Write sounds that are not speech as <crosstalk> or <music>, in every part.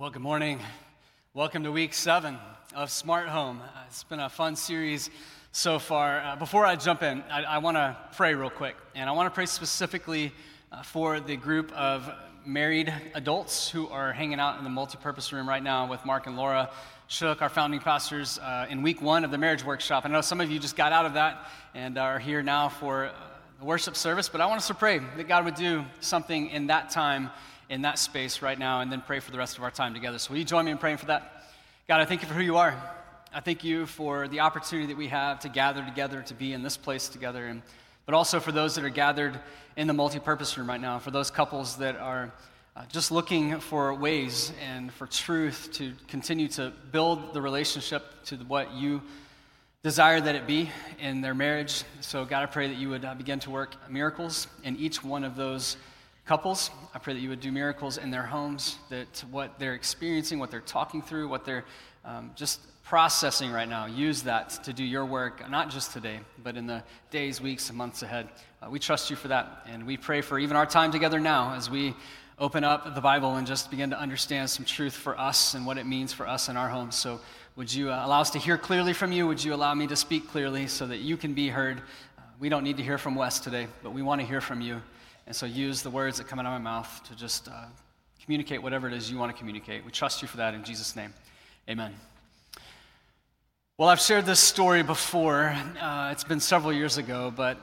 Well, good morning. Welcome to week seven of Smart Home. Uh, it's been a fun series so far. Uh, before I jump in, I, I want to pray real quick. And I want to pray specifically uh, for the group of married adults who are hanging out in the multipurpose room right now with Mark and Laura Shook, our founding pastors, uh, in week one of the marriage workshop. I know some of you just got out of that and are here now for uh, the worship service, but I want us to pray that God would do something in that time in that space right now and then pray for the rest of our time together. So, will you join me in praying for that? God, I thank you for who you are. I thank you for the opportunity that we have to gather together, to be in this place together, and, but also for those that are gathered in the multi-purpose room right now, for those couples that are uh, just looking for ways and for truth to continue to build the relationship to what you desire that it be in their marriage. So, God, I pray that you would uh, begin to work miracles in each one of those couples. I pray that you would do miracles in their homes, that what they're experiencing, what they're talking through, what they're um, just processing right now, use that to do your work, not just today, but in the days, weeks, and months ahead. Uh, we trust you for that, and we pray for even our time together now as we open up the Bible and just begin to understand some truth for us and what it means for us in our homes. So, would you uh, allow us to hear clearly from you? Would you allow me to speak clearly so that you can be heard? Uh, we don't need to hear from Wes today, but we want to hear from you. And so use the words that come out of my mouth to just uh, communicate whatever it is you want to communicate. We trust you for that in Jesus' name. Amen. Well, I've shared this story before. Uh, it's been several years ago, but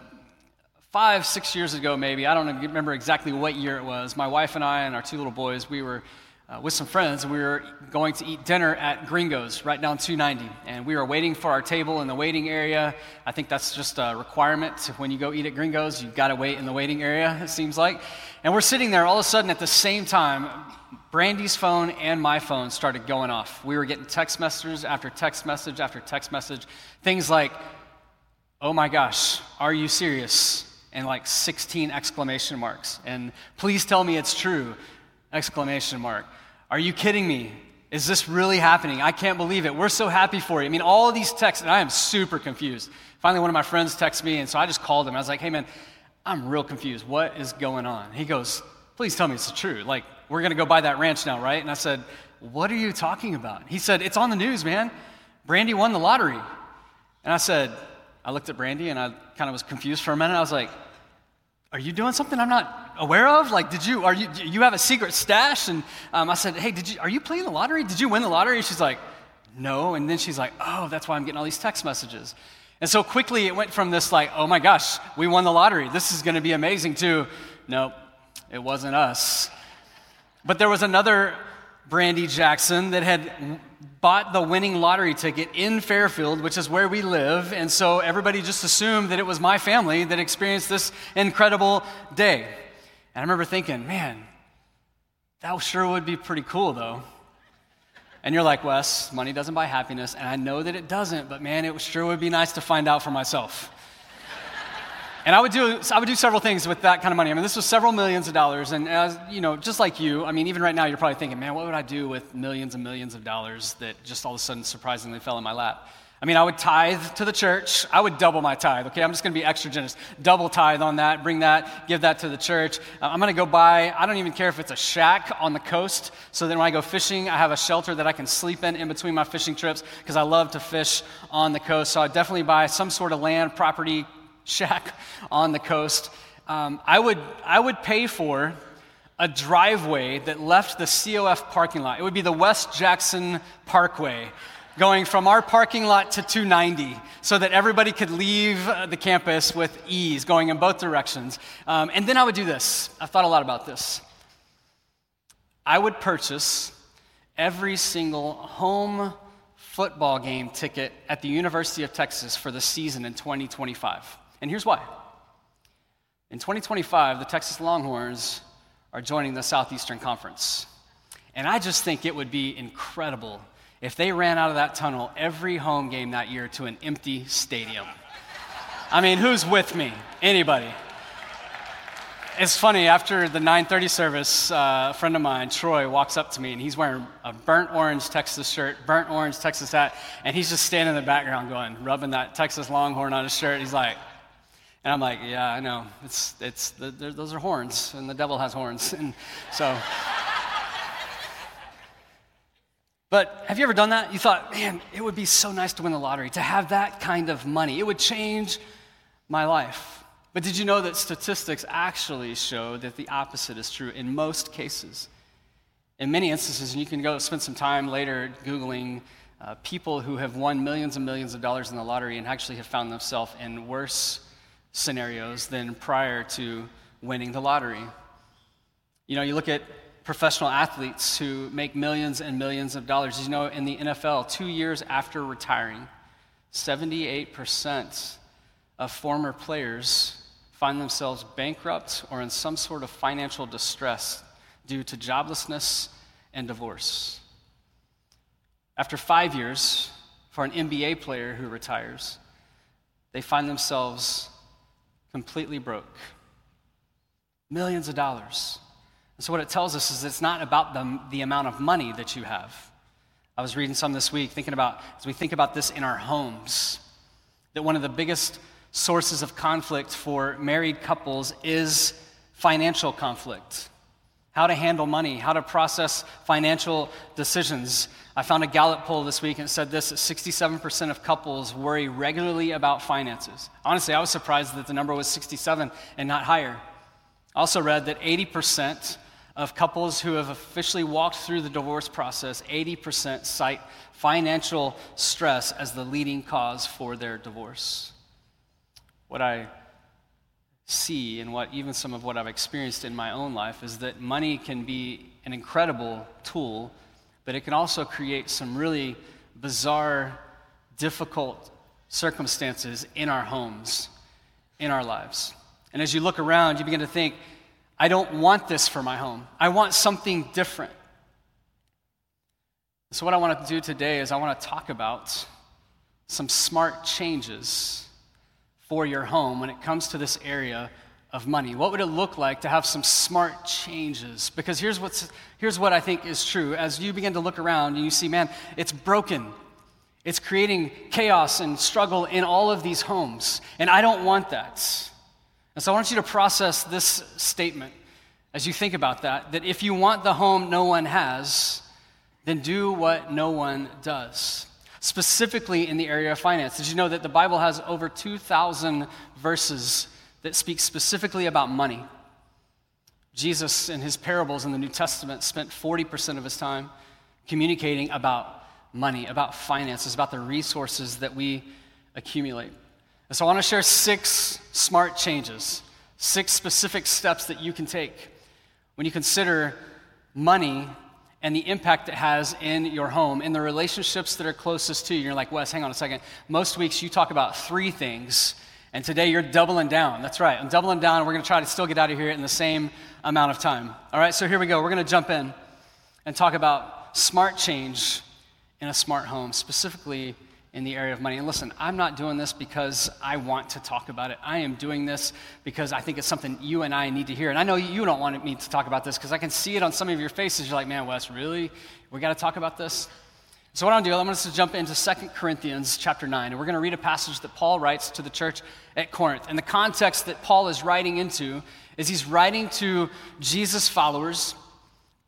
five, six years ago, maybe, I don't remember exactly what year it was, my wife and I and our two little boys, we were uh, with some friends, we were going to eat dinner at Gringo's right down 290. And we were waiting for our table in the waiting area. I think that's just a requirement. When you go eat at Gringo's, you've got to wait in the waiting area, <laughs> it seems like. And we're sitting there, all of a sudden, at the same time, Brandy's phone and my phone started going off. We were getting text messages after text message after text message. Things like, oh my gosh, are you serious? And like 16 exclamation marks. And please tell me it's true exclamation mark are you kidding me? Is this really happening? I can't believe it. We're so happy for you. I mean, all of these texts, and I am super confused. Finally, one of my friends texts me, and so I just called him. I was like, hey, man, I'm real confused. What is going on? He goes, please tell me it's true. Like, we're going to go buy that ranch now, right? And I said, what are you talking about? He said, it's on the news, man. Brandy won the lottery. And I said, I looked at Brandy and I kind of was confused for a minute. I was like, are you doing something I'm not aware of? Like, did you, are you, you have a secret stash? And um, I said, hey, did you, are you playing the lottery? Did you win the lottery? She's like, no. And then she's like, oh, that's why I'm getting all these text messages. And so quickly it went from this, like, oh my gosh, we won the lottery. This is going to be amazing, to, no, it wasn't us. But there was another Brandy Jackson that had bought the winning lottery ticket in Fairfield, which is where we live. And so everybody just assumed that it was my family that experienced this incredible day. And I remember thinking, man, that sure would be pretty cool, though. And you're like, Wes, money doesn't buy happiness. And I know that it doesn't, but man, it sure would be nice to find out for myself. <laughs> And I would do, I would do several things with that kind of money. I mean, this was several millions of dollars. And as, you know, just like you, I mean, even right now, you're probably thinking, man, what would I do with millions and millions of dollars that just all of a sudden surprisingly fell in my lap? I mean, I would tithe to the church. I would double my tithe, okay? I'm just to be extra generous. Double tithe on that, bring that, give that to the church. Uh, I'm to go buy, I don't even care if it's a shack on the coast. So then when I go fishing, I have a shelter that I can sleep in in between my fishing trips because I love to fish on the coast. So I'd definitely buy some sort of land, property, <laughs> shack on the coast, um, I, would, I would pay for a driveway that left the COF parking lot. It would be the Wes Jackson Parkway going from our parking lot to 290 so that everybody could leave uh, the campus with ease going in both directions. Um, and then I would do this. I've thought a lot about this. I would purchase every single home football game ticket at the University of Texas for the season in 2025. And here's why. In 2025, the Texas Longhorns are joining the Southeastern Conference. And I just think it would be incredible if they ran out of that tunnel every home game that year to an empty stadium. I mean, who's with me? Anybody? It's funny, after the 9:30 service, uh, a friend of mine, Troy, walks up to me and he's wearing a burnt orange Texas shirt, burnt orange Texas hat, and he's just standing in the background going, rubbing that Texas Longhorn on his shirt. He's like, and I'm like, yeah, I know. It's, it's, the, those are horns, and the devil has horns. <laughs> And so, But have you ever done that? You thought, man, it would be so nice to win the lottery, to have that kind of money. It would change my life. But did you know that statistics actually show that the opposite is true in most cases? In many instances, and you can go spend some time later Googling uh, people who have won millions and millions of dollars in the lottery and actually have found themselves in worse scenarios than prior to winning the lottery. You know, you look at professional athletes who make millions and millions of dollars. You know, in the NFL, two years after retiring, 78% of former players find themselves bankrupt or in some sort of financial distress due to joblessness and divorce. After five years, for an NBA player who retires, they find themselves completely broke. Millions of dollars. And so, what it tells us is it's not about the, the amount of money that you have. I was reading some this week, thinking about, as we think about this in our homes, that one of the biggest sources of conflict for married couples is financial conflict. How to handle money, how to process financial decisions. I found a Gallup poll this week and it said this 67% of couples worry regularly about finances. Honestly, I was surprised that the number was 67 and not higher. I also read that 80% of couples who have officially walked through the divorce process, 80% cite financial stress as the leading cause for their divorce what I see and what even some of what I've experienced in my own life is that money can be an incredible tool, but it can also create some really bizarre, difficult circumstances in our homes, in our lives. And as you look around, you begin to think, I don't want this for my home. I want something different. So, what I want to do today is I want to talk about some smart changes for your home when it comes to this area of money? What would it look like to have some smart changes? Because here's, what's, here's what I think is true. As you begin to look around and you see, man, it's broken. It's creating chaos and struggle in all of these homes. And I don't want that. And so I want you to process this statement as you think about that that if you want the home no one has, then do what no one does specifically in the area of finance. Did you know that the Bible has over 2,000 verses that speak specifically about money? Jesus, in his parables in the New Testament, spent 40% of his time communicating about money, about finances, about the resources that we accumulate. And so I want to share six smart changes, six specific steps that you can take when you consider money and the impact it has in your home, in the relationships that are closest to you. You're like, Wes, hang on a second. Most weeks you talk about three things, and today you're doubling down. That's right, I'm doubling down, and we're going to try to still get out of here in the same amount of time. All right, so here we go. We're going to jump in and talk about smart change in a smart home, specifically in the area of money. And listen, I'm not doing this because I want to talk about it. I am doing this because I think it's something you and I need to hear. And I know you don't want me to talk about this because I can see it on some of your faces. You're like, man, Wes, really? We got to talk about this? So what I'm going to do, I'm going to jump into 2 Corinthians chapter 9, and we're going to read a passage that Paul writes to the church at Corinth. And the context that Paul is writing into is he's writing to Jesus followers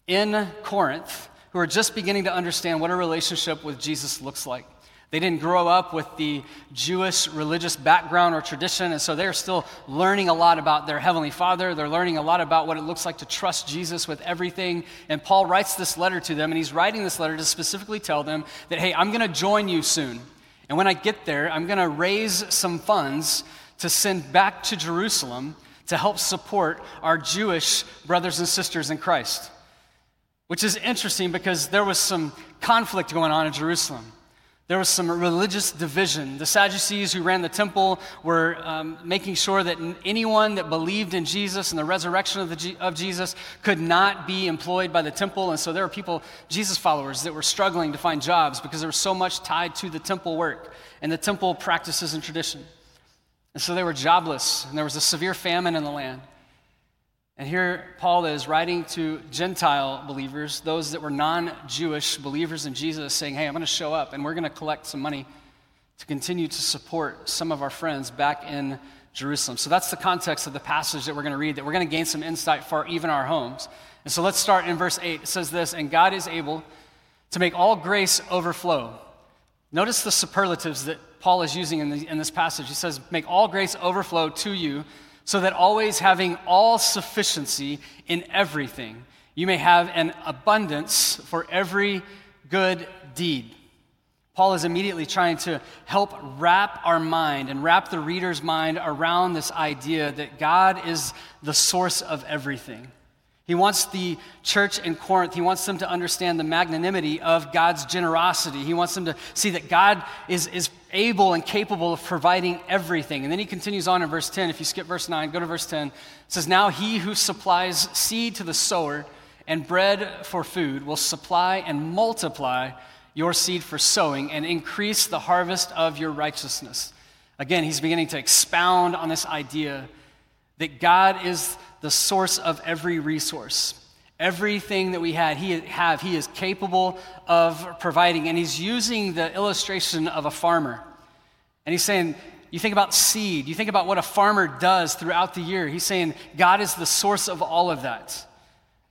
in Corinth who are just beginning to understand what a relationship with Jesus looks like. They didn't grow up with the Jewish religious background or tradition, and so they're still learning a lot about their Heavenly Father. They're learning a lot about what it looks like to trust Jesus with everything. And Paul writes this letter to them, and he's writing this letter to specifically tell them that, hey, I'm going to join you soon. And when I get there, I'm going to raise some funds to send back to Jerusalem to help support our Jewish brothers and sisters in Christ. Which is interesting because there was some conflict going on in Jerusalem. There was some religious division. The Sadducees who ran the temple were um, making sure that anyone that believed in Jesus and the resurrection of, the, of Jesus could not be employed by the temple. And so there were people, Jesus followers, that were struggling to find jobs because there was so much tied to the temple work and the temple practices and tradition. And so they were jobless, and there was a severe famine in the land. And here Paul is writing to Gentile believers, those that were non Jewish believers in Jesus, saying, Hey, I'm going to show up and we're going to collect some money to continue to support some of our friends back in Jerusalem. So that's the context of the passage that we're going to read, that we're going to gain some insight for even our homes. And so let's start in verse 8. It says this And God is able to make all grace overflow. Notice the superlatives that Paul is using in, the, in this passage. He says, Make all grace overflow to you, so that always having all sufficiency in everything, you may have an abundance for every good deed. Paul is immediately trying to help wrap our mind and wrap the reader's mind around this idea that God is the source of everything. He wants the church in Corinth, he wants them to understand the magnanimity of God's generosity. He wants them to see that God is, is able and capable of providing everything. And then he continues on in verse 10. If you skip verse 9, go to verse 10. It says, Now he who supplies seed to the sower and bread for food will supply and multiply your seed for sowing and increase the harvest of your righteousness. Again, he's beginning to expound on this idea that God is the source of every resource. Everything that we had, he have, he is capable of providing. And he's using the illustration of a farmer. And he's saying, you think about seed, you think about what a farmer does throughout the year. He's saying, God is the source of all of that.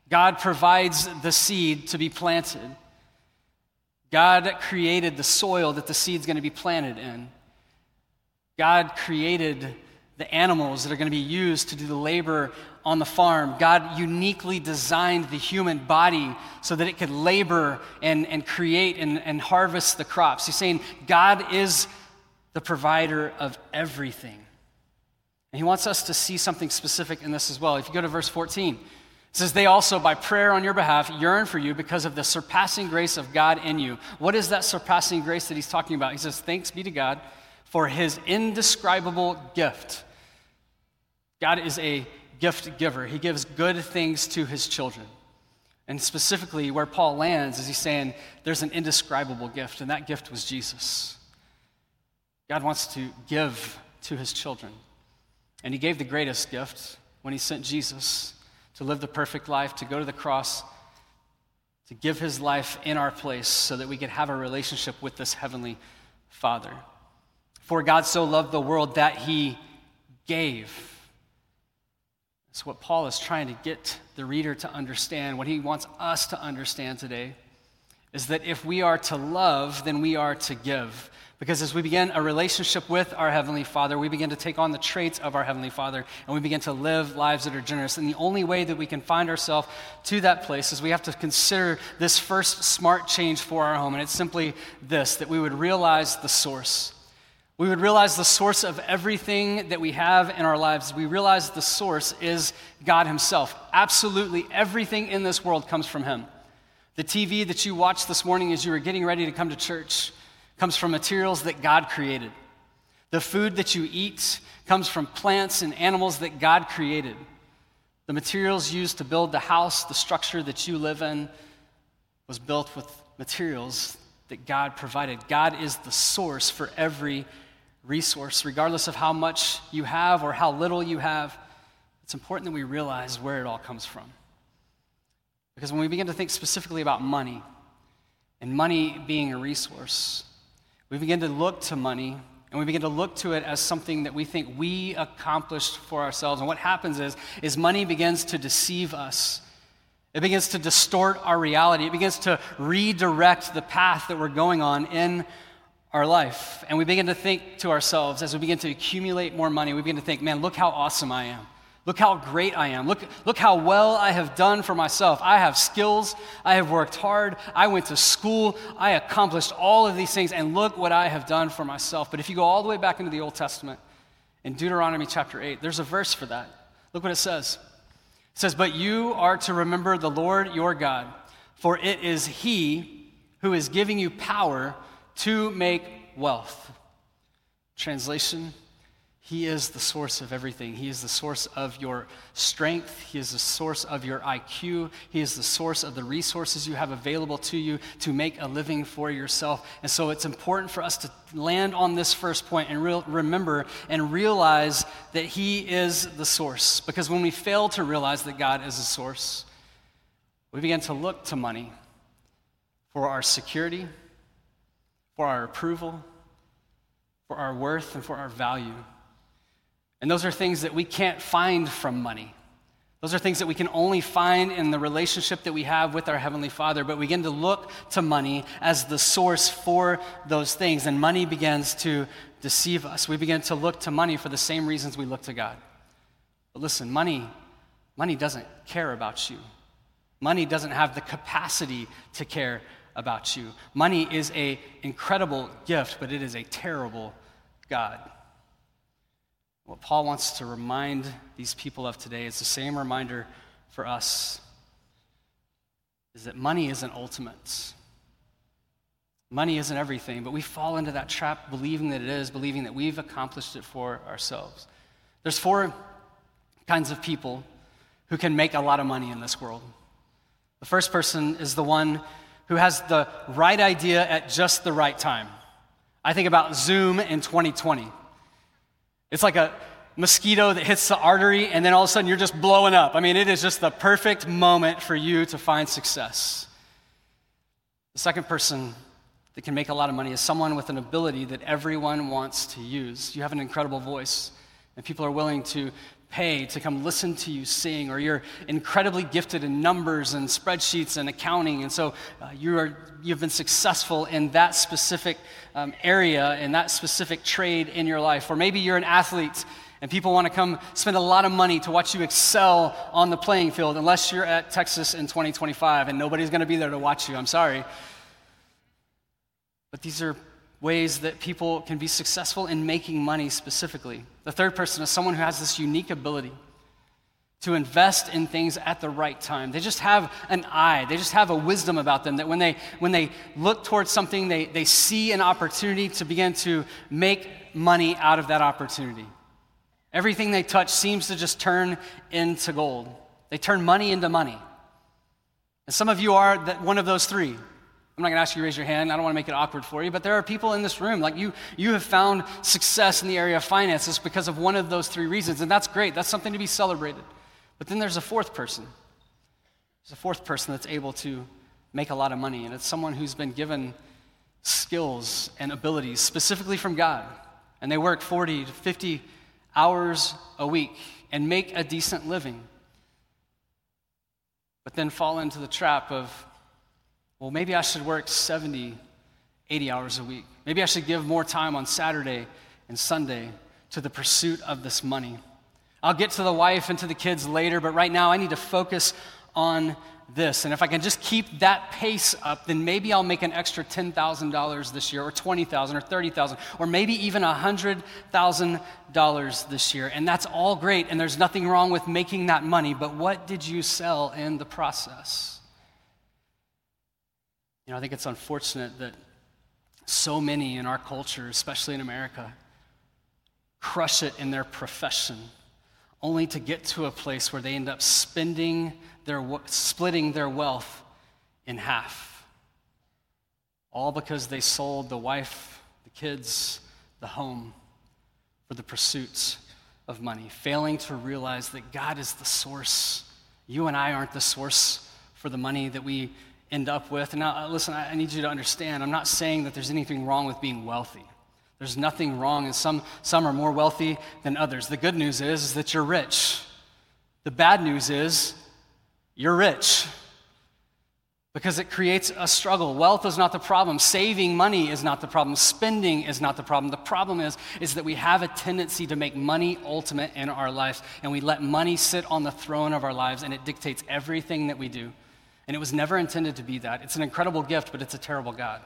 God provides the seed to be planted. God created the soil that the seed's going to be planted in. God created the animals that are going to be used to do the labor on the farm. God uniquely designed the human body so that it could labor and, and create and, and harvest the crops. He's saying God is the provider of everything. And he wants us to see something specific in this as well. If you go to verse 14, it says, They also, by prayer on your behalf, yearn for you because of the surpassing grace of God in you. What is that surpassing grace that he's talking about? He says, Thanks be to God for his indescribable gift God is a gift giver, He gives good things to His children. And specifically, where Paul lands is he's saying there's an indescribable gift, and that gift was Jesus. God wants to give to his children. And he gave the greatest gift when he sent Jesus to live the perfect life, to go to the cross, to give his life in our place so that we could have a relationship with this heavenly Father. For God so loved the world that he gave. What Paul is trying to get the reader to understand. What he wants us to understand today is that if we are to love, then we are to give. Because as we begin a relationship with our Heavenly Father, we begin to take on the traits of our Heavenly Father and we begin to live lives that are generous. And the only way that we can find ourselves to that place is we have to consider this first smart change for our home. And it's simply this that we would realize the source we would realize the source of everything that we have in our lives. We realize the source is God Himself. Absolutely everything in this world comes from Him. The TV that you watched this morning as you were getting ready to come to church comes from materials that God created. The food that you eat comes from plants and animals that God created. The materials used to build the house, the structure that you live in, was built with materials that God provided. God is the source for every resource, regardless of how much you have or how little you have, it's important that we realize where it all comes from. Because when we begin to think specifically about money, and money being a resource, we begin to look to money and we begin to look to it as something that we think we accomplished for ourselves. And what happens is, is money begins to deceive us. It begins to distort our reality. It begins to redirect the path that we're going on in our life. And we begin to think to ourselves as we begin to accumulate more money, we begin to think, man, look how awesome I am. Look how great I am. Look, look how well I have done for myself. I have skills. I have worked hard. I went to school. I accomplished all of these things. And look what I have done for myself. But if you go all the way back into the Old Testament, in Deuteronomy chapter 8, there's a verse for that. Look what it says. It says, But you are to remember the Lord your God, for it is He who is giving you power to make wealth. Translation He is the source of everything. He is the source of your strength. He is the source of your IQ. He is the source of the resources you have available to you to make a living for yourself. And so it's important for us to land on this first point and re- remember and realize that He is the source. Because when we fail to realize that God is the source, we begin to look to money for our security for our approval, for our worth, and for our value. And those are things that we can't find from money. Those are things that we can only find in the relationship that we have with our Heavenly Father, but we begin to look to money as the source for those things, and money begins to deceive us. We begin to look to money for the same reasons we look to God. But listen, money, money doesn't care about you. Money doesn't have the capacity to care about you. Money is an incredible gift, but it is a terrible God. What Paul wants to remind these people of today is the same reminder for us is that money isn't ultimate. Money isn't everything, but we fall into that trap believing that it is, believing that we've accomplished it for ourselves. There's four kinds of people who can make a lot of money in this world. The first person is the one who has the right idea at just the right time. I think about Zoom in 2020. It's like a mosquito that hits the artery, and then all of a sudden you're just blowing up. I mean, it is just the perfect moment for you to find success. The second person that can make a lot of money is someone with an ability that everyone wants to use. You have an incredible voice, and people are willing to pay to come listen to you sing, or you're incredibly gifted in numbers and spreadsheets and accounting, and so uh, you are, you've been successful in that specific um, area, in that specific trade in your life. Or maybe you're an athlete and people want to come spend a lot of money to watch you excel on the playing field, unless you're at Texas in 2025 and nobody's going to be there to watch you. I'm sorry. But these are ways that people can be successful in making money specifically. The third person is someone who has this unique ability to invest in things at the right time. They just have an eye, they just have a wisdom about them that when they, when they look towards something, they, they see an opportunity to begin to make money out of that opportunity. Everything they touch seems to just turn into gold. They turn money into money. And some of you are one of those three. I'm not going to ask you to raise your hand. I don't want to make it awkward for you, but there are people in this room like you you have found success in the area of finances because of one of those three reasons, and that's great. That's something to be celebrated. But then there's a fourth person. There's a fourth person that's able to make a lot of money, and it's someone who's been given skills and abilities specifically from God. And they work 40 to 50 hours a week and make a decent living. But then fall into the trap of, well, maybe I should work 70, 80 hours a week. Maybe I should give more time on Saturday and Sunday to the pursuit of this money. I'll get to the wife and to the kids later, but right now I need to focus on this. And if I can just keep that pace up, then maybe I'll make an extra $10,000 this year, or 20,000, or 30,000, or maybe even $100,000 this year. And that's all great, and there's nothing wrong with making that money, but what did you sell in the process? You know, I think it's unfortunate that so many in our culture, especially in America, crush it in their profession only to get to a place where they end up spending their, splitting their wealth in half. All because they sold the wife, the kids, the home for the pursuits of money, failing to realize that God is the source. You and I aren't the source for the money that we end up with. And now, uh, listen, I need you to understand, I'm not saying that there's anything wrong with being wealthy. There's nothing wrong, and some, some are more wealthy than others. The good news is, is that you're rich. The bad news is you're rich because it creates a struggle. Wealth is not the problem. Saving money is not the problem. Spending is not the problem. The problem is, is that we have a tendency to make money ultimate in our lives, and we let money sit on the throne of our lives, and it dictates everything that we do. And it was never intended to be that. It's an incredible gift, but it's a terrible God.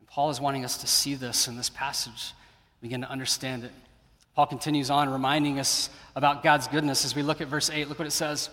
And Paul is wanting us to see this in this passage, begin to understand it. Paul continues on reminding us about God's goodness as we look at verse 8. Look what it says.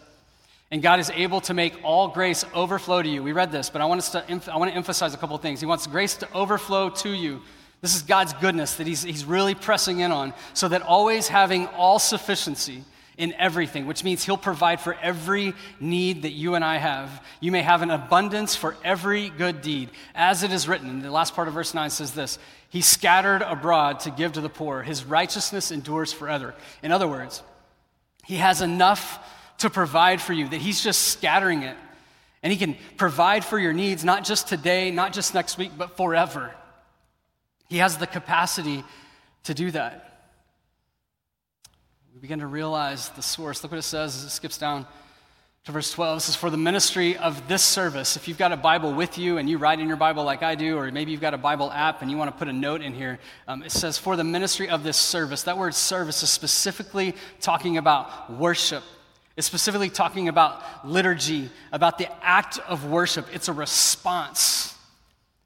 And God is able to make all grace overflow to you. We read this, but I want, us to, I want to emphasize a couple things. He wants grace to overflow to you. This is God's goodness that he's, he's really pressing in on, so that always having all sufficiency in everything, which means He'll provide for every need that you and I have. You may have an abundance for every good deed. As it is written, the last part of verse 9 says this He scattered abroad to give to the poor. His righteousness endures forever. In other words, He has enough to provide for you that He's just scattering it. And He can provide for your needs, not just today, not just next week, but forever. He has the capacity to do that. We begin to realize the source. Look what it says as it skips down to verse 12. This is for the ministry of this service. If you've got a Bible with you and you write in your Bible like I do, or maybe you've got a Bible app and you want to put a note in here, um, it says for the ministry of this service. That word service is specifically talking about worship. It's specifically talking about liturgy, about the act of worship. It's a response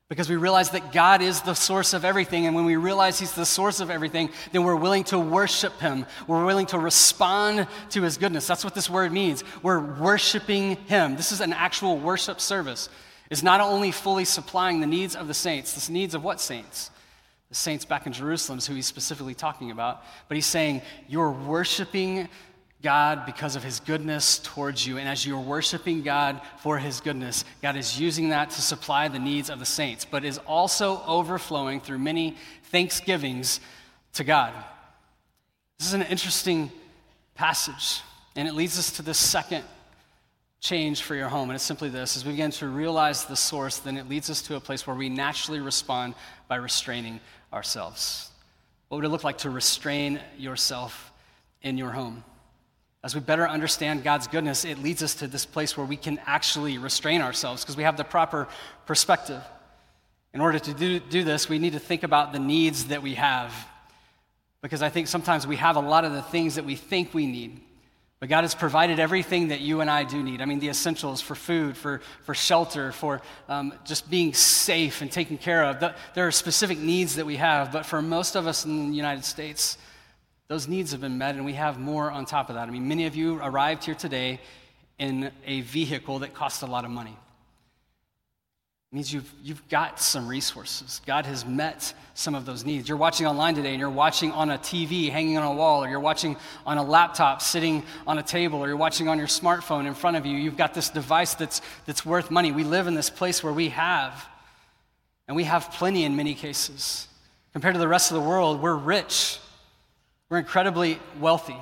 because we realize that God is the source of everything. And when we realize He's the source of everything, then we're willing to worship Him. We're willing to respond to His goodness. That's what this word means. We're worshiping Him. This is an actual worship service. It's not only fully supplying the needs of the saints, the needs of what saints? The saints back in Jerusalem is who He's specifically talking about. But He's saying, You're worshiping God because of his goodness towards you. And as you're worshiping God for his goodness, God is using that to supply the needs of the saints, but is also overflowing through many thanksgivings to God. This is an interesting passage, and it leads us to the second change for your home. And it's simply this as we begin to realize the source, then it leads us to a place where we naturally respond by restraining ourselves. What would it look like to restrain yourself in your home? As we better understand God's goodness, it leads us to this place where we can actually restrain ourselves because we have the proper perspective. In order to do, do this, we need to think about the needs that we have. Because I think sometimes we have a lot of the things that we think we need. But God has provided everything that you and I do need. I mean, the essentials for food, for, for shelter, for um, just being safe and taken care of. There are specific needs that we have, but for most of us in the United States, those needs have been met, and we have more on top of that. I mean, many of you arrived here today in a vehicle that costs a lot of money. It means you've, you've got some resources. God has met some of those needs. You're watching online today and you're watching on a TV hanging on a wall, or you're watching on a laptop sitting on a table, or you're watching on your smartphone in front of you. You've got this device that's, that's worth money. We live in this place where we have, and we have plenty in many cases. Compared to the rest of the world, we're rich. We're incredibly wealthy.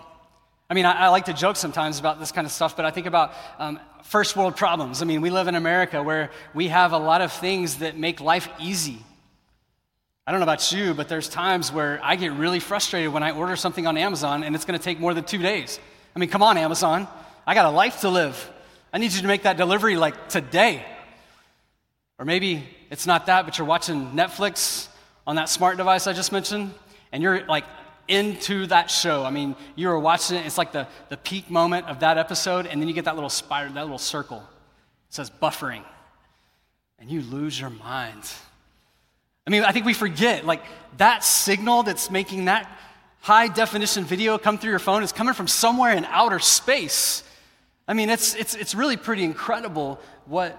I mean, I, I, like to joke sometimes about this kind of stuff, but I think about um, first world problems. I mean, we live in America where we have a lot of things that make life easy. I don't know about you, but there's times where I get really frustrated when I order something on Amazon and it's going to take more than two days. I mean, come on, Amazon. I got a life to live. I need you to make that delivery like today. Or maybe it's not that, but you're watching Netflix on that smart device I just mentioned, and you're like, into that show. I mean, you were watching it, it's like the, the peak moment of that episode, and then you get that little spider, that little circle. It says buffering. And you lose your mind. I mean, I think we forget, like, that signal that's making that high definition video come through your phone is coming from somewhere in outer space. I mean, it's, it's, it's really pretty incredible what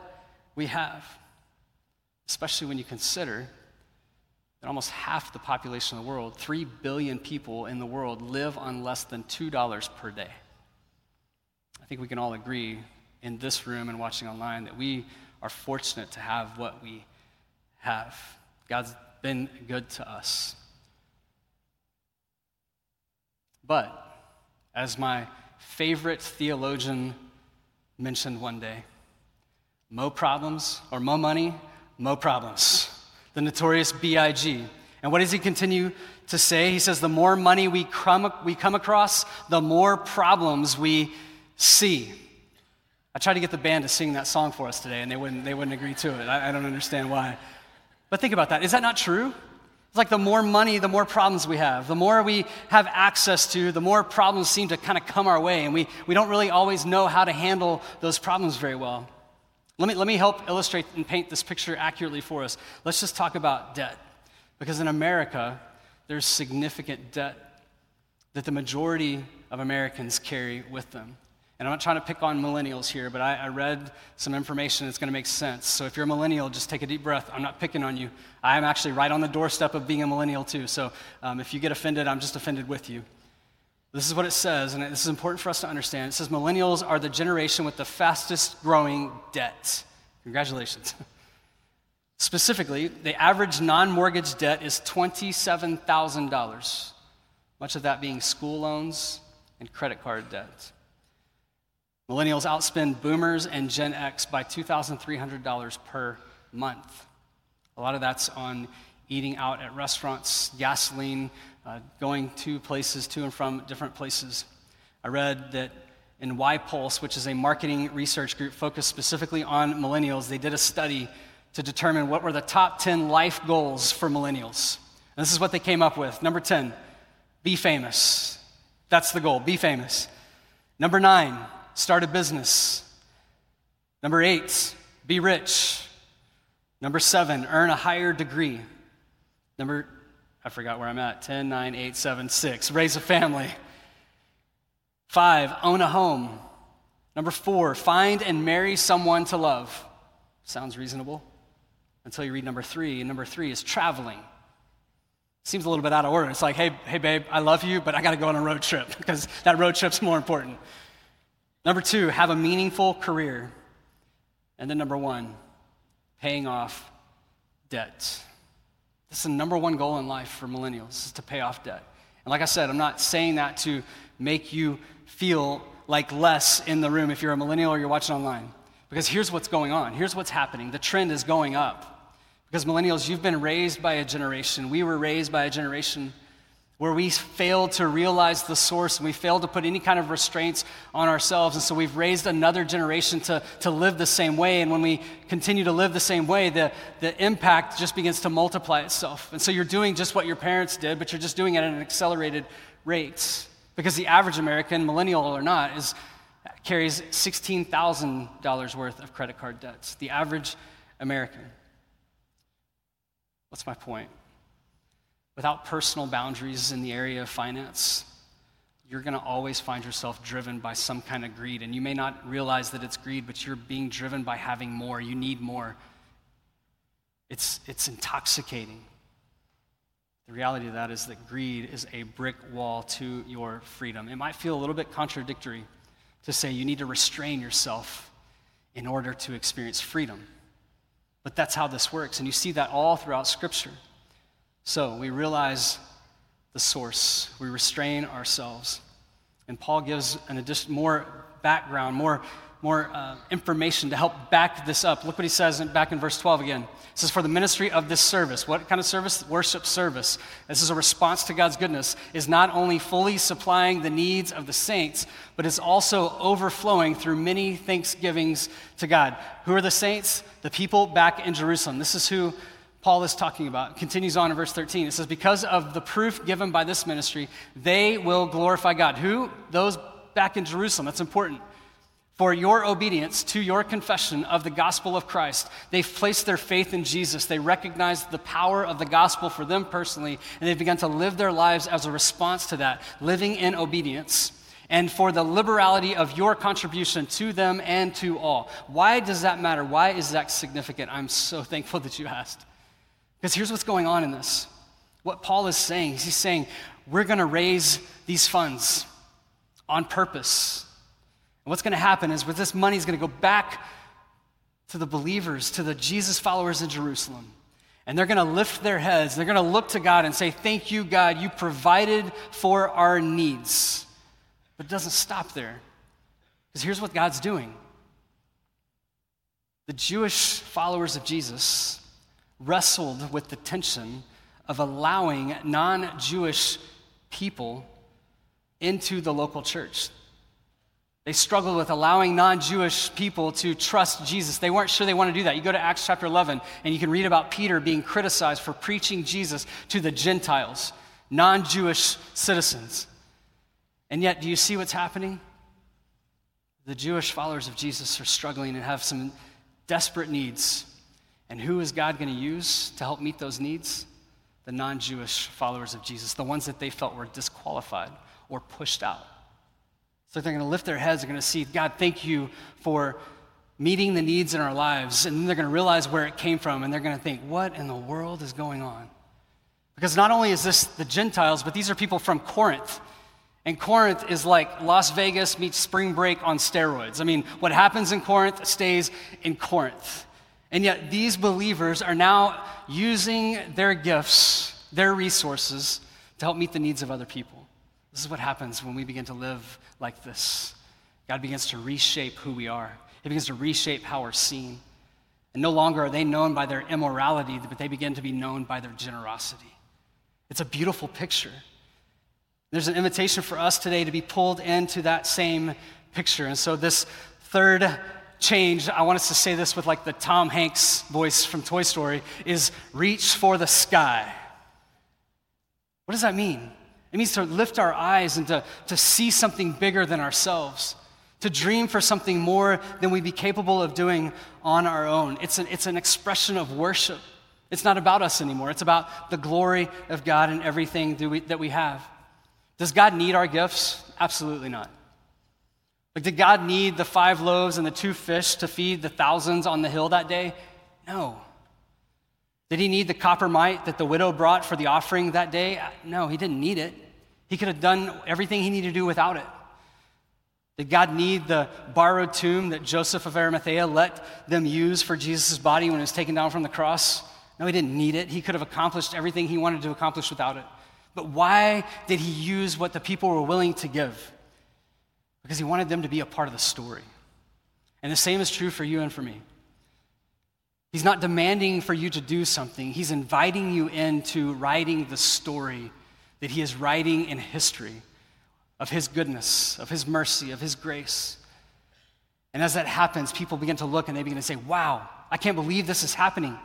we have, especially when you consider that almost half the population of the world, 3 billion people in the world, live on less than $2 per day. I think we can all agree in this room and watching online that we are fortunate to have what we have. God's been good to us. But, as my favorite theologian mentioned one day, mo problems or mo money, mo problems the notorious B.I.G. And what does he continue to say? He says, the more money we come, we come across, the more problems we see. I tried to get the band to sing that song for us today, and they wouldn't, they wouldn't agree to it. I, I don't understand why. But think about that. Is that not true? It's like the more money, the more problems we have. The more we have access to, the more problems seem to kind of come our way, and we, we don't really always know how to handle those problems very well. Let me, let me help illustrate and paint this picture accurately for us. Let's just talk about debt. Because in America, there's significant debt that the majority of Americans carry with them. And I'm not trying to pick on millennials here, but I, I read some information that's going to make sense. So if you're a millennial, just take a deep breath. I'm not picking on you. I'm actually right on the doorstep of being a millennial, too. So um, if you get offended, I'm just offended with you. This is what it says, and this is important for us to understand. It says millennials are the generation with the fastest growing debt. Congratulations. <laughs> Specifically, the average non mortgage debt is $27,000, much of that being school loans and credit card debt. Millennials outspend boomers and Gen X by $2,300 per month. A lot of that's on eating out at restaurants, gasoline, uh, going to places, to and from different places. I read that in YPulse, which is a marketing research group focused specifically on millennials, they did a study to determine what were the top 10 life goals for millennials. And this is what they came up with. Number 10, be famous. That's the goal, be famous. Number nine, start a business. Number eight, be rich. Number seven, earn a higher degree. Number, I forgot where I'm at 10, 9, 8, 7, 6, raise a family. Five, own a home. Number four, find and marry someone to love. Sounds reasonable until you read number three. And number three is traveling. Seems a little bit out of order. It's like, hey, hey, babe, I love you, but I got to go on a road trip <laughs> because that road trip's more important. Number two, have a meaningful career. And then number one, paying off debt. This is the number one goal in life for millennials is to pay off debt. And like I said, I'm not saying that to make you feel like less in the room if you're a millennial or you're watching online. Because here's what's going on. Here's what's happening. The trend is going up. Because millennials, you've been raised by a generation. We were raised by a generation where we failed to realize the source and we failed to put any kind of restraints on ourselves. And so we've raised another generation to, to live the same way. And when we continue to live the same way, the, the impact just begins to multiply itself. And so you're doing just what your parents did, but you're just doing it at an accelerated rate. Because the average American, millennial or not, is, carries $16,000 worth of credit card debts. The average American. What's my point? Without personal boundaries in the area of finance, you're going to always find yourself driven by some kind of greed. And you may not realize that it's greed, but you're being driven by having more. You need more. It's, it's intoxicating. The reality of that is that greed is a brick wall to your freedom. It might feel a little bit contradictory to say you need to restrain yourself in order to experience freedom. But that's how this works. And you see that all throughout Scripture. So we realize the source, we restrain ourselves. And Paul gives an addition, more background, more, more uh, information to help back this up. Look what he says in, back in verse 12 again. This is for the ministry of this service. What kind of service? Worship service. This is a response to God's goodness, is not only fully supplying the needs of the saints, but is also overflowing through many thanksgivings to God. Who are the saints? The people back in Jerusalem. This is who Paul is talking about. Continues on in verse 13. It says, Because of the proof given by this ministry, they will glorify God. Who? Those back in Jerusalem. That's important for your obedience to your confession of the gospel of Christ. They've placed their faith in Jesus. They recognize the power of the gospel for them personally, and they've begun to live their lives as a response to that, living in obedience. And for the liberality of your contribution to them and to all. Why does that matter? Why is that significant? I'm so thankful that you asked. Because here's what's going on in this. What Paul is saying, he's saying, we're going to raise these funds on purpose and what's going to happen is with this money is going to go back to the believers, to the Jesus followers in Jerusalem. And they're going to lift their heads. They're going to look to God and say, Thank you, God. You provided for our needs. But it doesn't stop there. Because here's what God's doing the Jewish followers of Jesus wrestled with the tension of allowing non Jewish people into the local church. They struggled with allowing non Jewish people to trust Jesus. They weren't sure they want to do that. You go to Acts chapter 11, and you can read about Peter being criticized for preaching Jesus to the Gentiles, non Jewish citizens. And yet, do you see what's happening? The Jewish followers of Jesus are struggling and have some desperate needs. And who is God going to use to help meet those needs? The non Jewish followers of Jesus, the ones that they felt were disqualified or pushed out. So they're going to lift their heads, they're going to see, God, thank you for meeting the needs in our lives. And then they're going to realize where it came from, and they're going to think, what in the world is going on? Because not only is this the Gentiles, but these are people from Corinth. And Corinth is like Las Vegas meets spring break on steroids. I mean, what happens in Corinth stays in Corinth. And yet, these believers are now using their gifts, their resources, to help meet the needs of other people. This is what happens when we begin to live like this. God begins to reshape who we are, He begins to reshape how we're seen. And no longer are they known by their immorality, but they begin to be known by their generosity. It's a beautiful picture. There's an invitation for us today to be pulled into that same picture. And so, this third change, I want us to say this with like the Tom Hanks voice from Toy Story, is reach for the sky. What does that mean? It means to lift our eyes and to, to see something bigger than ourselves, to dream for something more than we'd be capable of doing on our own. It's an, it's an expression of worship. It's not about us anymore, it's about the glory of God and everything we, that we have. Does God need our gifts? Absolutely not. Like, did God need the five loaves and the two fish to feed the thousands on the hill that day? No. Did he need the copper mite that the widow brought for the offering that day? No, he didn't need it. He could have done everything he needed to do without it. Did God need the borrowed tomb that Joseph of Arimathea let them use for Jesus' body when it was taken down from the cross? No, he didn't need it. He could have accomplished everything he wanted to accomplish without it. But why did he use what the people were willing to give? Because he wanted them to be a part of the story. And the same is true for you and for me. He's not demanding for you to do something, he's inviting you into writing the story that he is writing in history of his goodness, of his mercy, of his grace. And as that happens, people begin to look and they begin to say, Wow, I can't believe this is happening.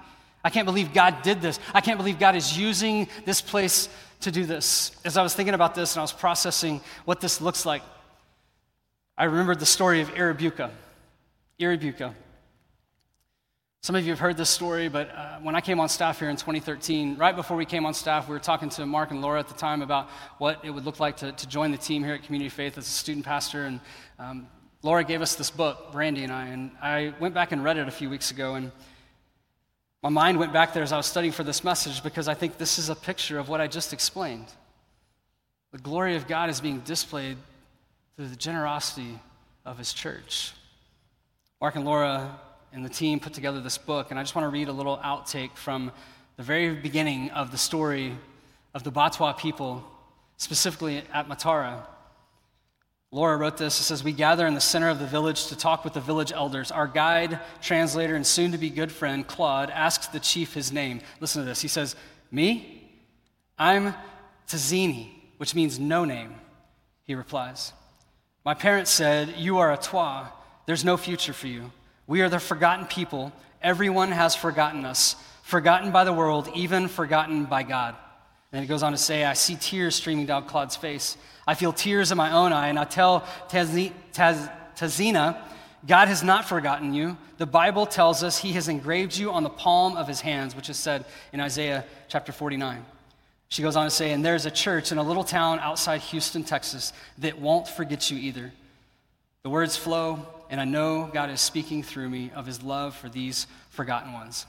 I can't believe God did this. I can't believe God is using this place to do this. As I was thinking about this and I was processing what this looks like, I remembered the story of Irabuka. Irabuka. Some of you have heard this story, but uh, when I came on staff here in 2013, right before we came on staff, we were talking to Mark and Laura at the time about what it would look like to, to join the team here at Community Faith as a student pastor. And um, Laura gave us this book, Brandy and I, and I went back and read it a few weeks ago. And my mind went back there as I was studying for this message because I think this is a picture of what I just explained. The glory of God is being displayed through the generosity of His church. Mark and Laura and the team put together this book, and I just want to read a little outtake from the very beginning of the story of the Batwa people, specifically at Matara. Laura wrote this. It says, We gather in the center of the village to talk with the village elders. Our guide, translator, and soon to be good friend, Claude, asks the chief his name. Listen to this. He says, Me? I'm Tazini, which means no name. He replies, My parents said, You are a Twa. There's no future for you. We are the forgotten people. Everyone has forgotten us, forgotten by the world, even forgotten by God. And it goes on to say, I see tears streaming down Claude's face. I feel tears in my own eye, and I tell Tazina, God has not forgotten you. The Bible tells us he has engraved you on the palm of his hands, which is said in Isaiah chapter 49. She goes on to say, and there's a church in a little town outside Houston, Texas, that won't forget you either. The words flow, and I know God is speaking through me of his love for these forgotten ones.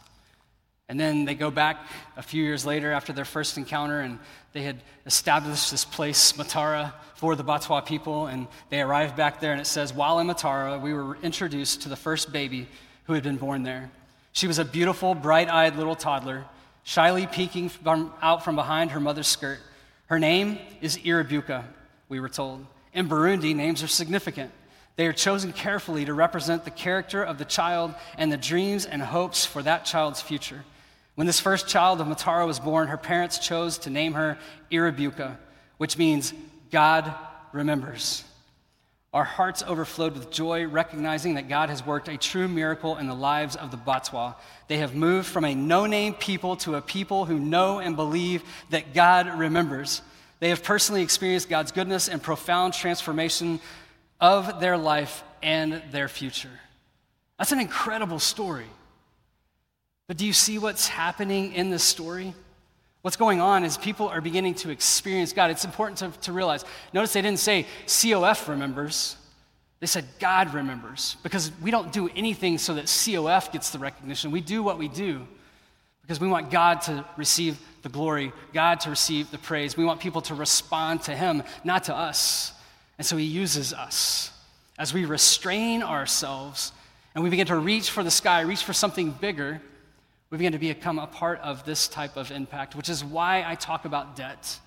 And then they go back a few years later after their first encounter, and they had established this place, Matara, for the Batwa people. And they arrived back there, and it says, While in Matara, we were introduced to the first baby who had been born there. She was a beautiful, bright eyed little toddler, shyly peeking from, out from behind her mother's skirt. Her name is Irabuka, we were told. In Burundi, names are significant. They are chosen carefully to represent the character of the child and the dreams and hopes for that child's future. When this first child of Matara was born, her parents chose to name her Irabuka, which means God remembers. Our hearts overflowed with joy, recognizing that God has worked a true miracle in the lives of the Batwa. They have moved from a no name people to a people who know and believe that God remembers. They have personally experienced God's goodness and profound transformation of their life and their future. That's an incredible story. But do you see what's happening in this story? What's going on is people are beginning to experience God. It's important to, to realize. Notice they didn't say COF remembers, they said God remembers. Because we don't do anything so that COF gets the recognition. We do what we do because we want God to receive the glory, God to receive the praise. We want people to respond to Him, not to us. And so He uses us as we restrain ourselves and we begin to reach for the sky, reach for something bigger we begin to become a part of this type of impact, which is why I talk about debt.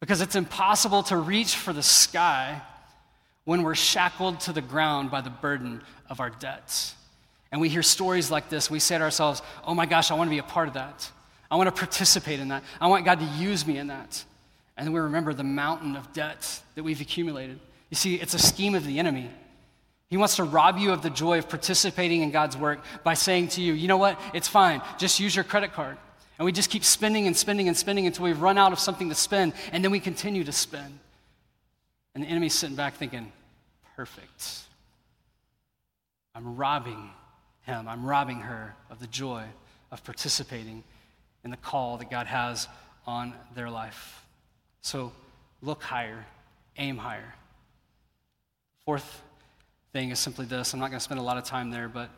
Because it's impossible to reach for the sky when we're shackled to the ground by the burden of our debts. And we hear stories like this, we say to ourselves, oh my gosh, I want to be a part of that. I want to participate in that. I want God to use me in that. And then we remember the mountain of debt that we've accumulated. You see, it's a scheme of the enemy. He wants to rob you of the joy of participating in God's work by saying to you, you know what? It's fine. Just use your credit card. And we just keep spending and spending and spending until we've run out of something to spend, and then we continue to spend. And the enemy's sitting back thinking, perfect. I'm robbing him, I'm robbing her of the joy of participating in the call that God has on their life. So look higher, aim higher. Fourth thing is simply this I'm not going to spend a lot of time there, but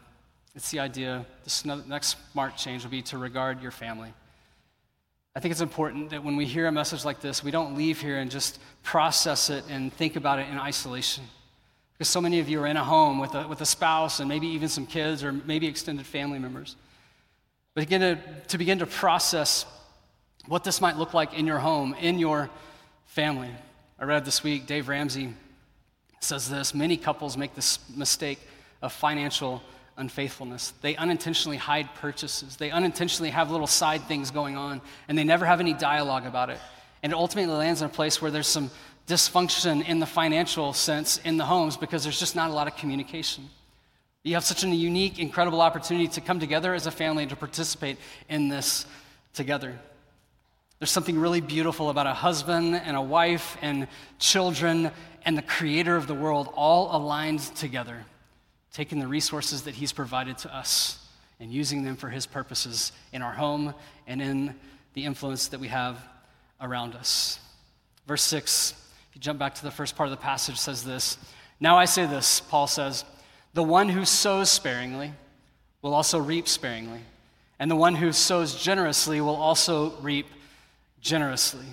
it's the idea this next smart change will be to regard your family. I think it's important that when we hear a message like this, we don't leave here and just process it and think about it in isolation. Because so many of you are in a home with a, with a spouse and maybe even some kids or maybe extended family members. But begin to, to begin to process what this might look like in your home, in your family. I read this week, Dave Ramsey says this many couples make this mistake of financial unfaithfulness. They unintentionally hide purchases, they unintentionally have little side things going on, and they never have any dialogue about it. And it ultimately lands in a place where there's some dysfunction in the financial sense in the homes because there's just not a lot of communication. You have such a unique, incredible opportunity to come together as a family to participate in this together. There's something really beautiful about a husband and a wife and children and the creator of the world all aligned together taking the resources that He's provided to us and using them for His purposes in our home and in the influence that we have around us. Verse 6, if you jump back to the first part of the passage, says this Now I say this, Paul says, the one who sows sparingly will also reap sparingly, and the one who sows generously will also reap generously.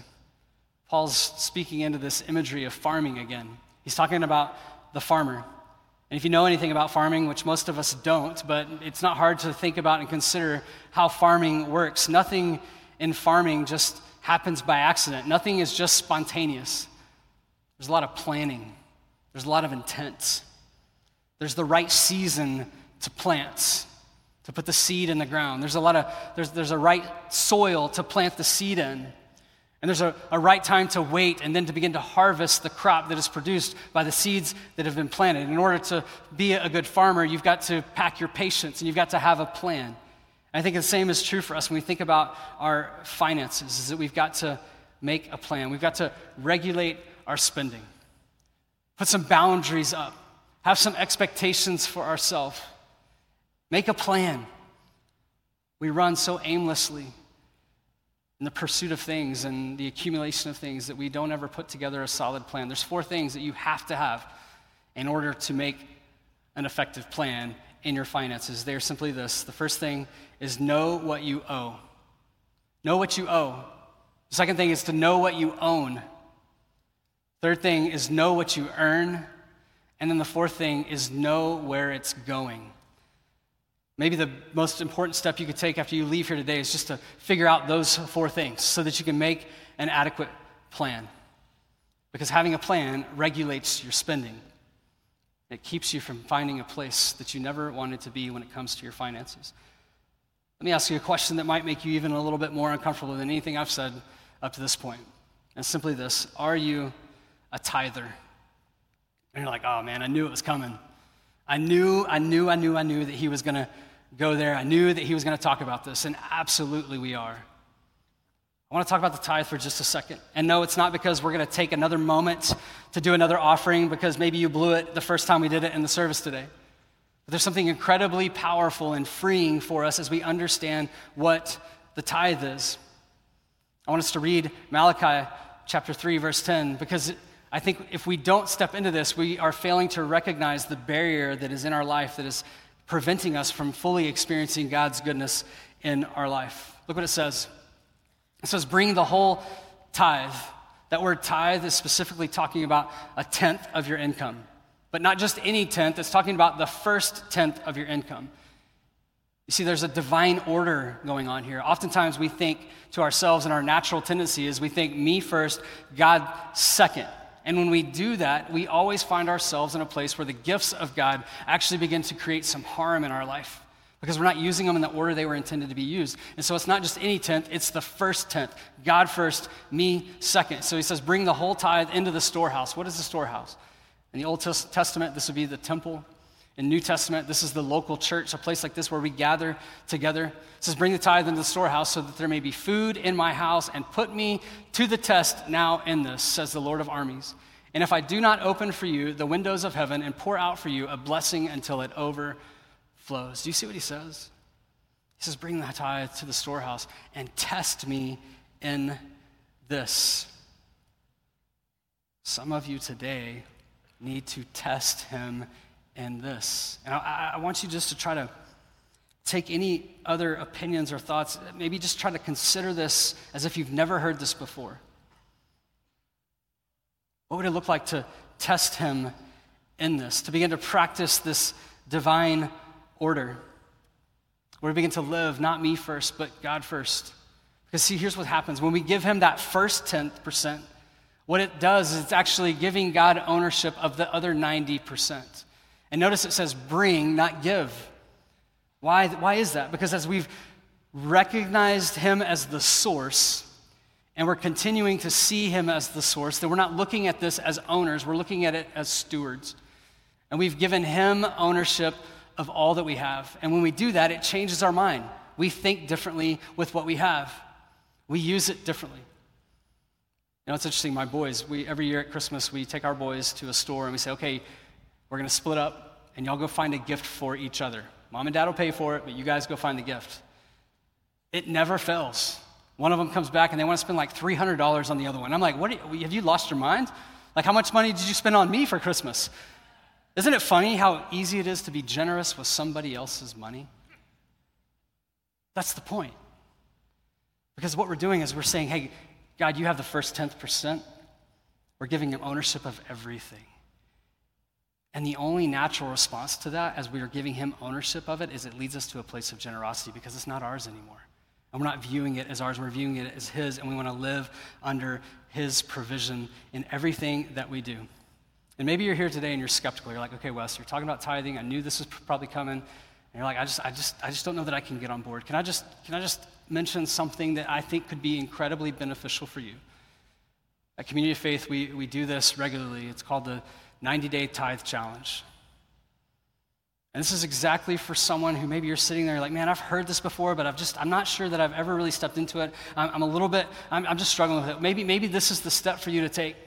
Paul's speaking into this imagery of farming again. He's talking about the farmer. And if you know anything about farming, which most of us don't, but it's not hard to think about and consider how farming works. Nothing in farming just happens by accident, nothing is just spontaneous. There's a lot of planning, there's a lot of intent. There's the right season to plant, to put the seed in the ground. There's a lot of, there's, there's a right soil to plant the seed in. And there's a, a, right time to wait and then to begin to harvest the crop that is produced by the seeds that have been planted. In order to be a good farmer, you've got to pack your patience and you've got to have a plan. And I think the same is true for us when we think about our finances, is that we've got to make a plan. We've got to regulate our spending, put some boundaries up, have some expectations for ourselves, make a plan. We run so aimlessly in the pursuit of things and the accumulation of things that we don't ever put together a solid plan. There's four things that you have to have in order to make an effective plan in your finances. They're simply this the first thing is know what you owe. Know what you owe. The second thing is to know what you own. Third thing is know what you earn. And then the fourth thing is know where it's going. Maybe the most important step you could take after you leave here today is just to figure out those four things so that you can make an adequate plan. Because having a plan regulates your spending. It keeps you from finding a place that you never wanted to be when it comes to your finances. Let me ask you a question that might make you even a little bit more uncomfortable than anything I've said up to this point. And simply this Are you a tither? And you're like, oh man, I knew it was coming. I knew, I knew, I knew, I knew that he was going to go there. I knew that he was going to talk about this, and absolutely we are. I want to talk about the tithe for just a second. And no, it's not because we're going to take another moment to do another offering because maybe you blew it the first time we did it in the service today. But there's something incredibly powerful and freeing for us as we understand what the tithe is. I want us to read Malachi chapter 3, verse 10, because I think if we don't step into this, we are failing to recognize the barrier that is in our life that is preventing us from fully experiencing God's goodness in our life. Look what it says it says, bring the whole tithe. That word tithe is specifically talking about a tenth of your income, but not just any tenth, it's talking about the first tenth of your income. You see, there's a divine order going on here. Oftentimes we think to ourselves, and our natural tendency is we think me first, God second. And when we do that, we always find ourselves in a place where the gifts of God actually begin to create some harm in our life because we're not using them in the order they were intended to be used. And so it's not just any tenth, it's the first tenth. God first, me second. So he says, bring the whole tithe into the storehouse. What is the storehouse? In the Old Testament, this would be the temple. In New Testament, this is the local church, a place like this where we gather together. It says, Bring the tithe into the storehouse so that there may be food in my house, and put me to the test now in this, says the Lord of armies. And if I do not open for you the windows of heaven and pour out for you a blessing until it overflows. Do you see what he says? He says, Bring the tithe to the storehouse and test me in this. Some of you today need to test him and this. And I, I, want you just to try to take any other opinions or thoughts, maybe just try to consider this as if you've never heard this before. What would it look like to test him in this, to begin to practice this divine order? Where we begin to live, not me first, but God first. Because see, here's what happens. When we give him that first 10%, what it does is it's actually giving God ownership of the other 90%. And notice it says bring, not give. Why, why is that? Because as we've recognized him as the source, and we're continuing to see him as the source, that we're not looking at this as owners, we're looking at it as stewards. And we've given him ownership of all that we have. And when we do that, it changes our mind. We think differently with what we have, we use it differently. You know, it's interesting, my boys, we, every year at Christmas, we take our boys to a store and we say, okay, we're going to split up and y'all go find a gift for each other. Mom and dad will pay for it, but you guys go find the gift. It never fails. One of them comes back and they want to spend like $300 on the other one. I'm like, what you, have you lost your mind? Like, how much money did you spend on me for Christmas? Isn't it funny how easy it is to be generous with somebody else's money? That's the point. Because what we're doing is we're saying, hey, God, you have the first 10th percent. We're giving him ownership of everything. And the only natural response to that, as we are giving him ownership of it, is it leads us to a place of generosity because it's not ours anymore. And we're not viewing it as ours, we're viewing it as his, and we want to live under his provision in everything that we do. And maybe you're here today and you're skeptical. You're like, okay, Wes, you're talking about tithing. I knew this was probably coming. And you're like, I just, I just, I just don't know that I can get on board. Can I just, can I just mention something that I think could be incredibly beneficial for you? At Community of Faith, we, we do this regularly. It's called the 90 day tithe challenge. And this is exactly for someone who maybe you're sitting there like, man, I've heard this before, but I've just, I'm not sure that I've ever really stepped into it. I'm, I'm a little bit, I'm, I'm, just struggling with it. Maybe, maybe this is the step for you to take,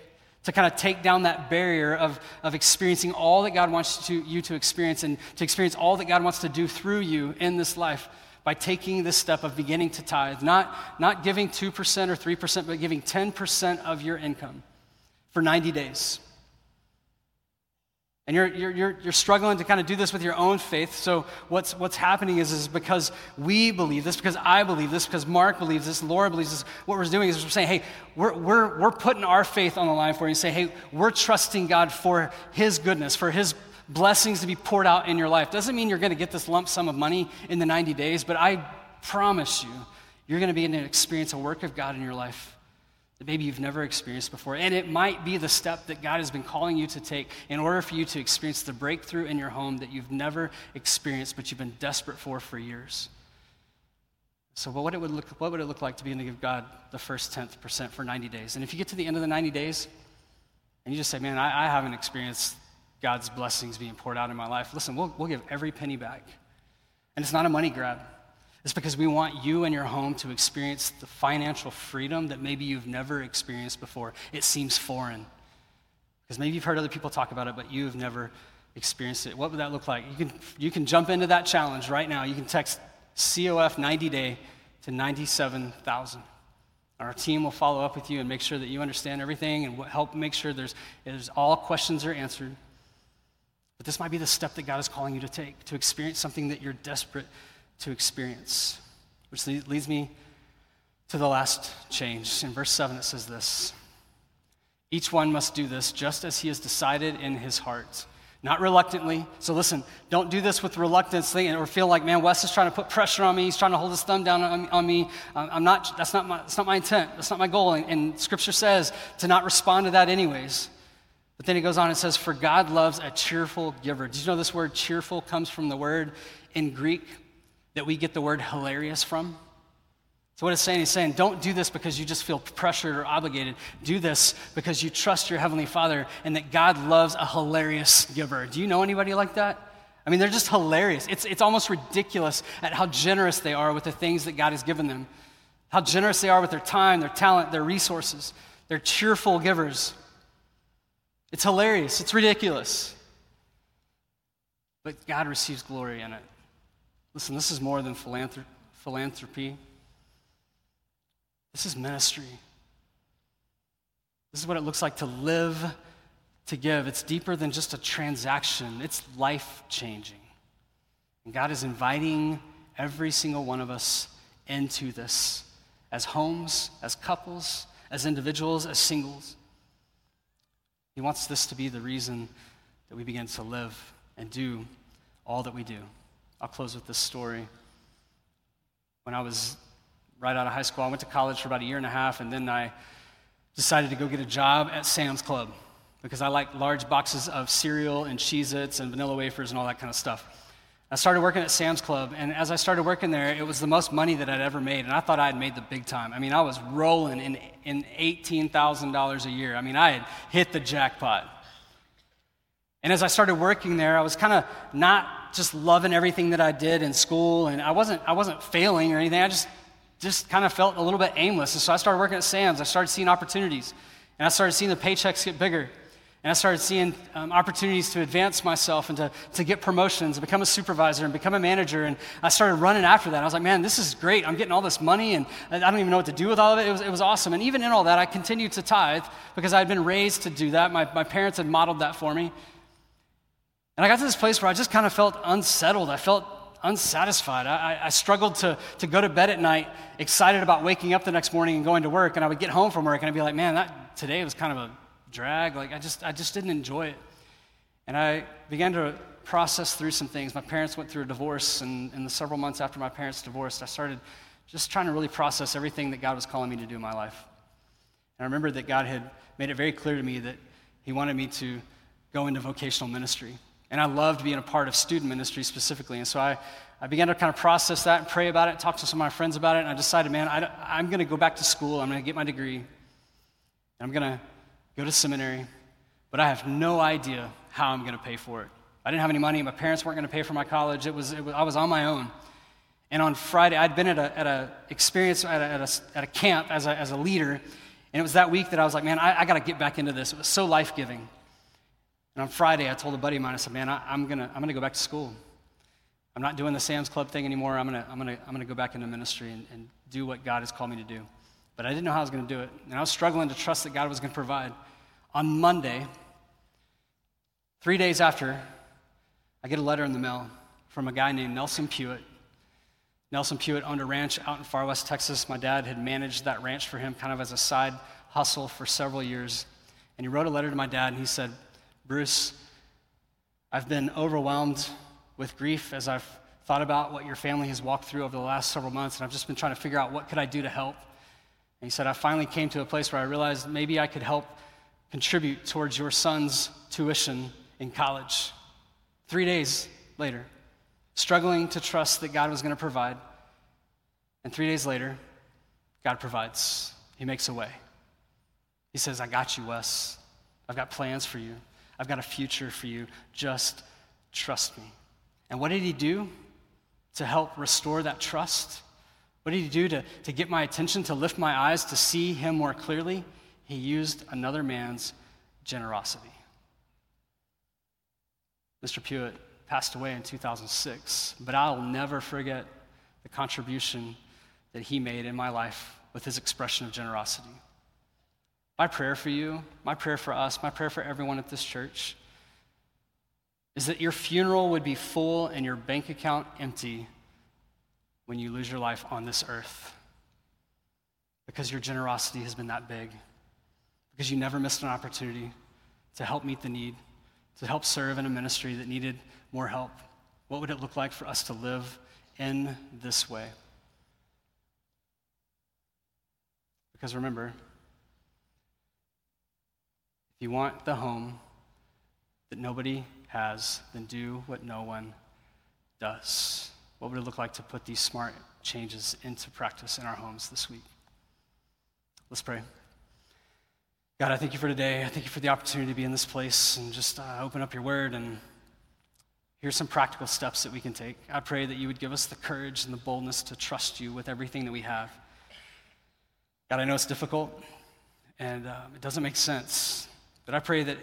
to kind of take down that barrier of, of experiencing all that God wants to, you to experience and to experience all that God wants to do through you in this life by taking this step of beginning to tithe. Not, not giving 2% or 3%, but giving 10% of your income for 90 days. And you're, you're, you're, struggling to kind of do this with your own faith. So, what's, what's happening is, is because we believe this, because I believe this, because Mark believes this, Laura believes this, what we're doing is we're saying, hey, we're, we're, we're putting our faith on the line for you and say, hey, we're trusting God for His goodness, for His blessings to be poured out in your life. Doesn't mean you're going to get this lump sum of money in the 90 days, but I promise you, you're going to begin to experience a work of God in your life that maybe you've never experienced before. And it might be the step that God has been calling you to take in order for you to experience the breakthrough in your home that you've never experienced, but you've been desperate for for years. So, what, it would look, what would it look like to be able to give God the first 10th percent for 90 days? And if you get to the end of the 90 days and you just say, man, I, I haven't experienced God's blessings being poured out in my life, listen, we'll, we'll give every penny back. And it's not a money grab. It's because we want you and your home to experience the financial freedom that maybe you've never experienced before. It seems foreign. Because maybe you've heard other people talk about it, but you've never experienced it. What would that look like? You can, you can jump into that challenge right now. You can text COF 90 day to 97,000. Our team will follow up with you and make sure that you understand everything and help make sure there's, there's all questions are answered. But this might be the step that God is calling you to take to experience something that you're desperate to experience. Which leads me to the last change. In verse 7, it says this Each one must do this just as he has decided in his heart, not reluctantly. So listen, don't do this with reluctance or feel like, man, Wes is trying to put pressure on me. He's trying to hold his thumb down on, me. I'm not, that's, not my, that's not my intent. That's not my goal. And, and Scripture says to not respond to that anyways. But then he goes on and says, For God loves a cheerful giver. Did you know this word cheerful comes from the word in Greek that we get the word hilarious from? So, what it's saying, he's saying, don't do this because you just feel pressured or obligated. Do this because you trust your Heavenly Father and that God loves a hilarious giver. Do you know anybody like that? I mean, they're just hilarious. It's, it's almost ridiculous at how generous they are with the things that God has given them, how generous they are with their time, their talent, their resources. They're cheerful givers. It's hilarious, it's ridiculous. But God receives glory in it. Listen, this is more than philanthropy. This is ministry. This is what it looks like to live to give. It's deeper than just a transaction, it's life changing. And God is inviting every single one of us into this as homes, as couples, as individuals, as singles. He wants this to be the reason that we begin to live and do all that we do. I'll close with this story. When I was right out of high school. I went to college for about a year and a half, and then I decided to go get a job at Sam's Club because I like large boxes of cereal and Cheez Its and vanilla wafers and all that kind of stuff. I started working at Sam's Club, and as I started working there, it was the most money that I'd ever made, and I thought I had made the big time. I mean, I was rolling in, in $18,000 a year. I mean, I had hit the jackpot. And as I started working there, I was kind of not just loving everything that I did in school, and I wasn't, I wasn't failing or anything. I just just kind of felt a little bit aimless. And so I started working at Sam's. I started seeing opportunities. And I started seeing the paychecks get bigger. And I started seeing um, opportunities to advance myself and to, to get promotions and become a supervisor and become a manager. And I started running after that. I was like, man, this is great. I'm getting all this money and I don't even know what to do with all of it. It was, it was awesome. And even in all that, I continued to tithe because I had been raised to do that. My, my parents had modeled that for me. And I got to this place where I just kind of felt unsettled. I felt unsatisfied. I, I, struggled to, to go to bed at night excited about waking up the next morning and going to work. And I would get home from work and I'd be like, man, that, today was kind of a drag. Like, I just, I just didn't enjoy it. And I began to process through some things. My parents went through a divorce, and in the several months after my parents divorced, I started just trying to really process everything that God was calling me to do in my life. And I remember that God had made it very clear to me that He wanted me to go into vocational ministry. And I loved being a part of student ministry specifically. And so I, I began to kind of process that and pray about it, talk to some of my friends about it, and I decided, man, I, am going to go back to school. I'm going to get my degree. I'm going to go to seminary, but I have no idea how I'm going to pay for it. I didn't have any money. My parents weren't going to pay for my college. It was, it was, I was on my own. And on Friday, I'd been at a, at a experience, at a, at a, at a camp as a, as a leader, and it was that week that I was like, man, I, I got to get back into this. It was so life giving. And on Friday, I told a buddy of mine, I said, man, I, am going to I'm gonna go back to school. I'm not doing the Sam's Club thing anymore. I'm going to I'm gonna, I'm gonna go back into ministry and, and do what God has called me to do. But I didn't know how I was going to do it. And I was struggling to trust that God was going to provide. On Monday, three days after, I get a letter in the mail from a guy named Nelson Pewitt. Nelson Pewitt owned a ranch out in far west Texas. My dad had managed that ranch for him kind of as a side hustle for several years. And he wrote a letter to my dad and he said, Bruce, I've been overwhelmed with grief as I've thought about what your family has walked through over the last several months, and I've just been trying to figure out what could I do to help. And he said, I finally came to a place where I realized maybe I could help contribute towards your son's tuition in college. Three days later, struggling to trust that God was going to provide. And three days later, God provides. He makes a way. He says, I got you, Wes. I've got plans for you. I've got a future for you. Just trust me. And what did he do to help restore that trust? What did he do to, to get my attention, to lift my eyes, to see him more clearly? He used another man's generosity. Mr. Pewitt passed away in 2006, but I'll never forget the contribution that he made in my life with his expression of generosity. My prayer for you, my prayer for us, my prayer for everyone at this church is that your funeral would be full and your bank account empty when you lose your life on this earth. Because your generosity has been that big. Because you never missed an opportunity to help meet the need, to help serve in a ministry that needed more help. What would it look like for us to live in this way? Because remember, if you want the home that nobody has, then do what no one does. What would it look like to put these smart changes into practice in our homes this week? Let's pray. God, I thank you for today. I thank you for the opportunity to be in this place and just uh, open up your word and here's some practical steps that we can take. I pray that you would give us the courage and the boldness to trust you with everything that we have. God, I know it's difficult and uh, it doesn't make sense, but I pray that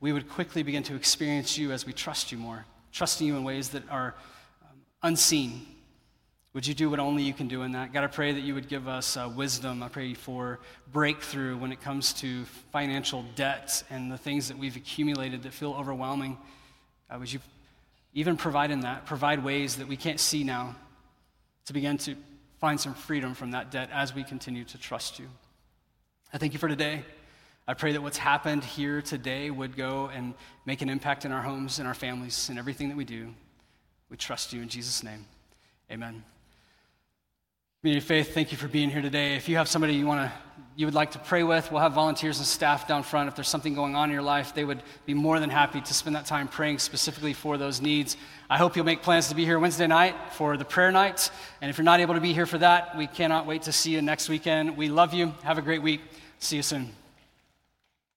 we would quickly begin to experience you as we trust you more, trusting you in ways that are um, unseen. Would you do what only you can do in that? God, I pray that you would give us uh, wisdom. I pray for breakthrough when it comes to financial debt and the things that we've accumulated that feel overwhelming. Uh, would you even provide in that, provide ways that we can't see now to begin to find some freedom from that debt as we continue to trust you? I thank you for today. I pray that what's happened here today would go and make an impact in our homes and our families and everything that we do. We trust you in Jesus' name. Amen. Community of Faith, thank you for being here today. If you have somebody you want to you would like to pray with, we'll have volunteers and staff down front. If there's something going on in your life, they would be more than happy to spend that time praying specifically for those needs. I hope you'll make plans to be here Wednesday night for the prayer night. And if you're not able to be here for that, we cannot wait to see you next weekend. We love you. Have a great week. See you soon.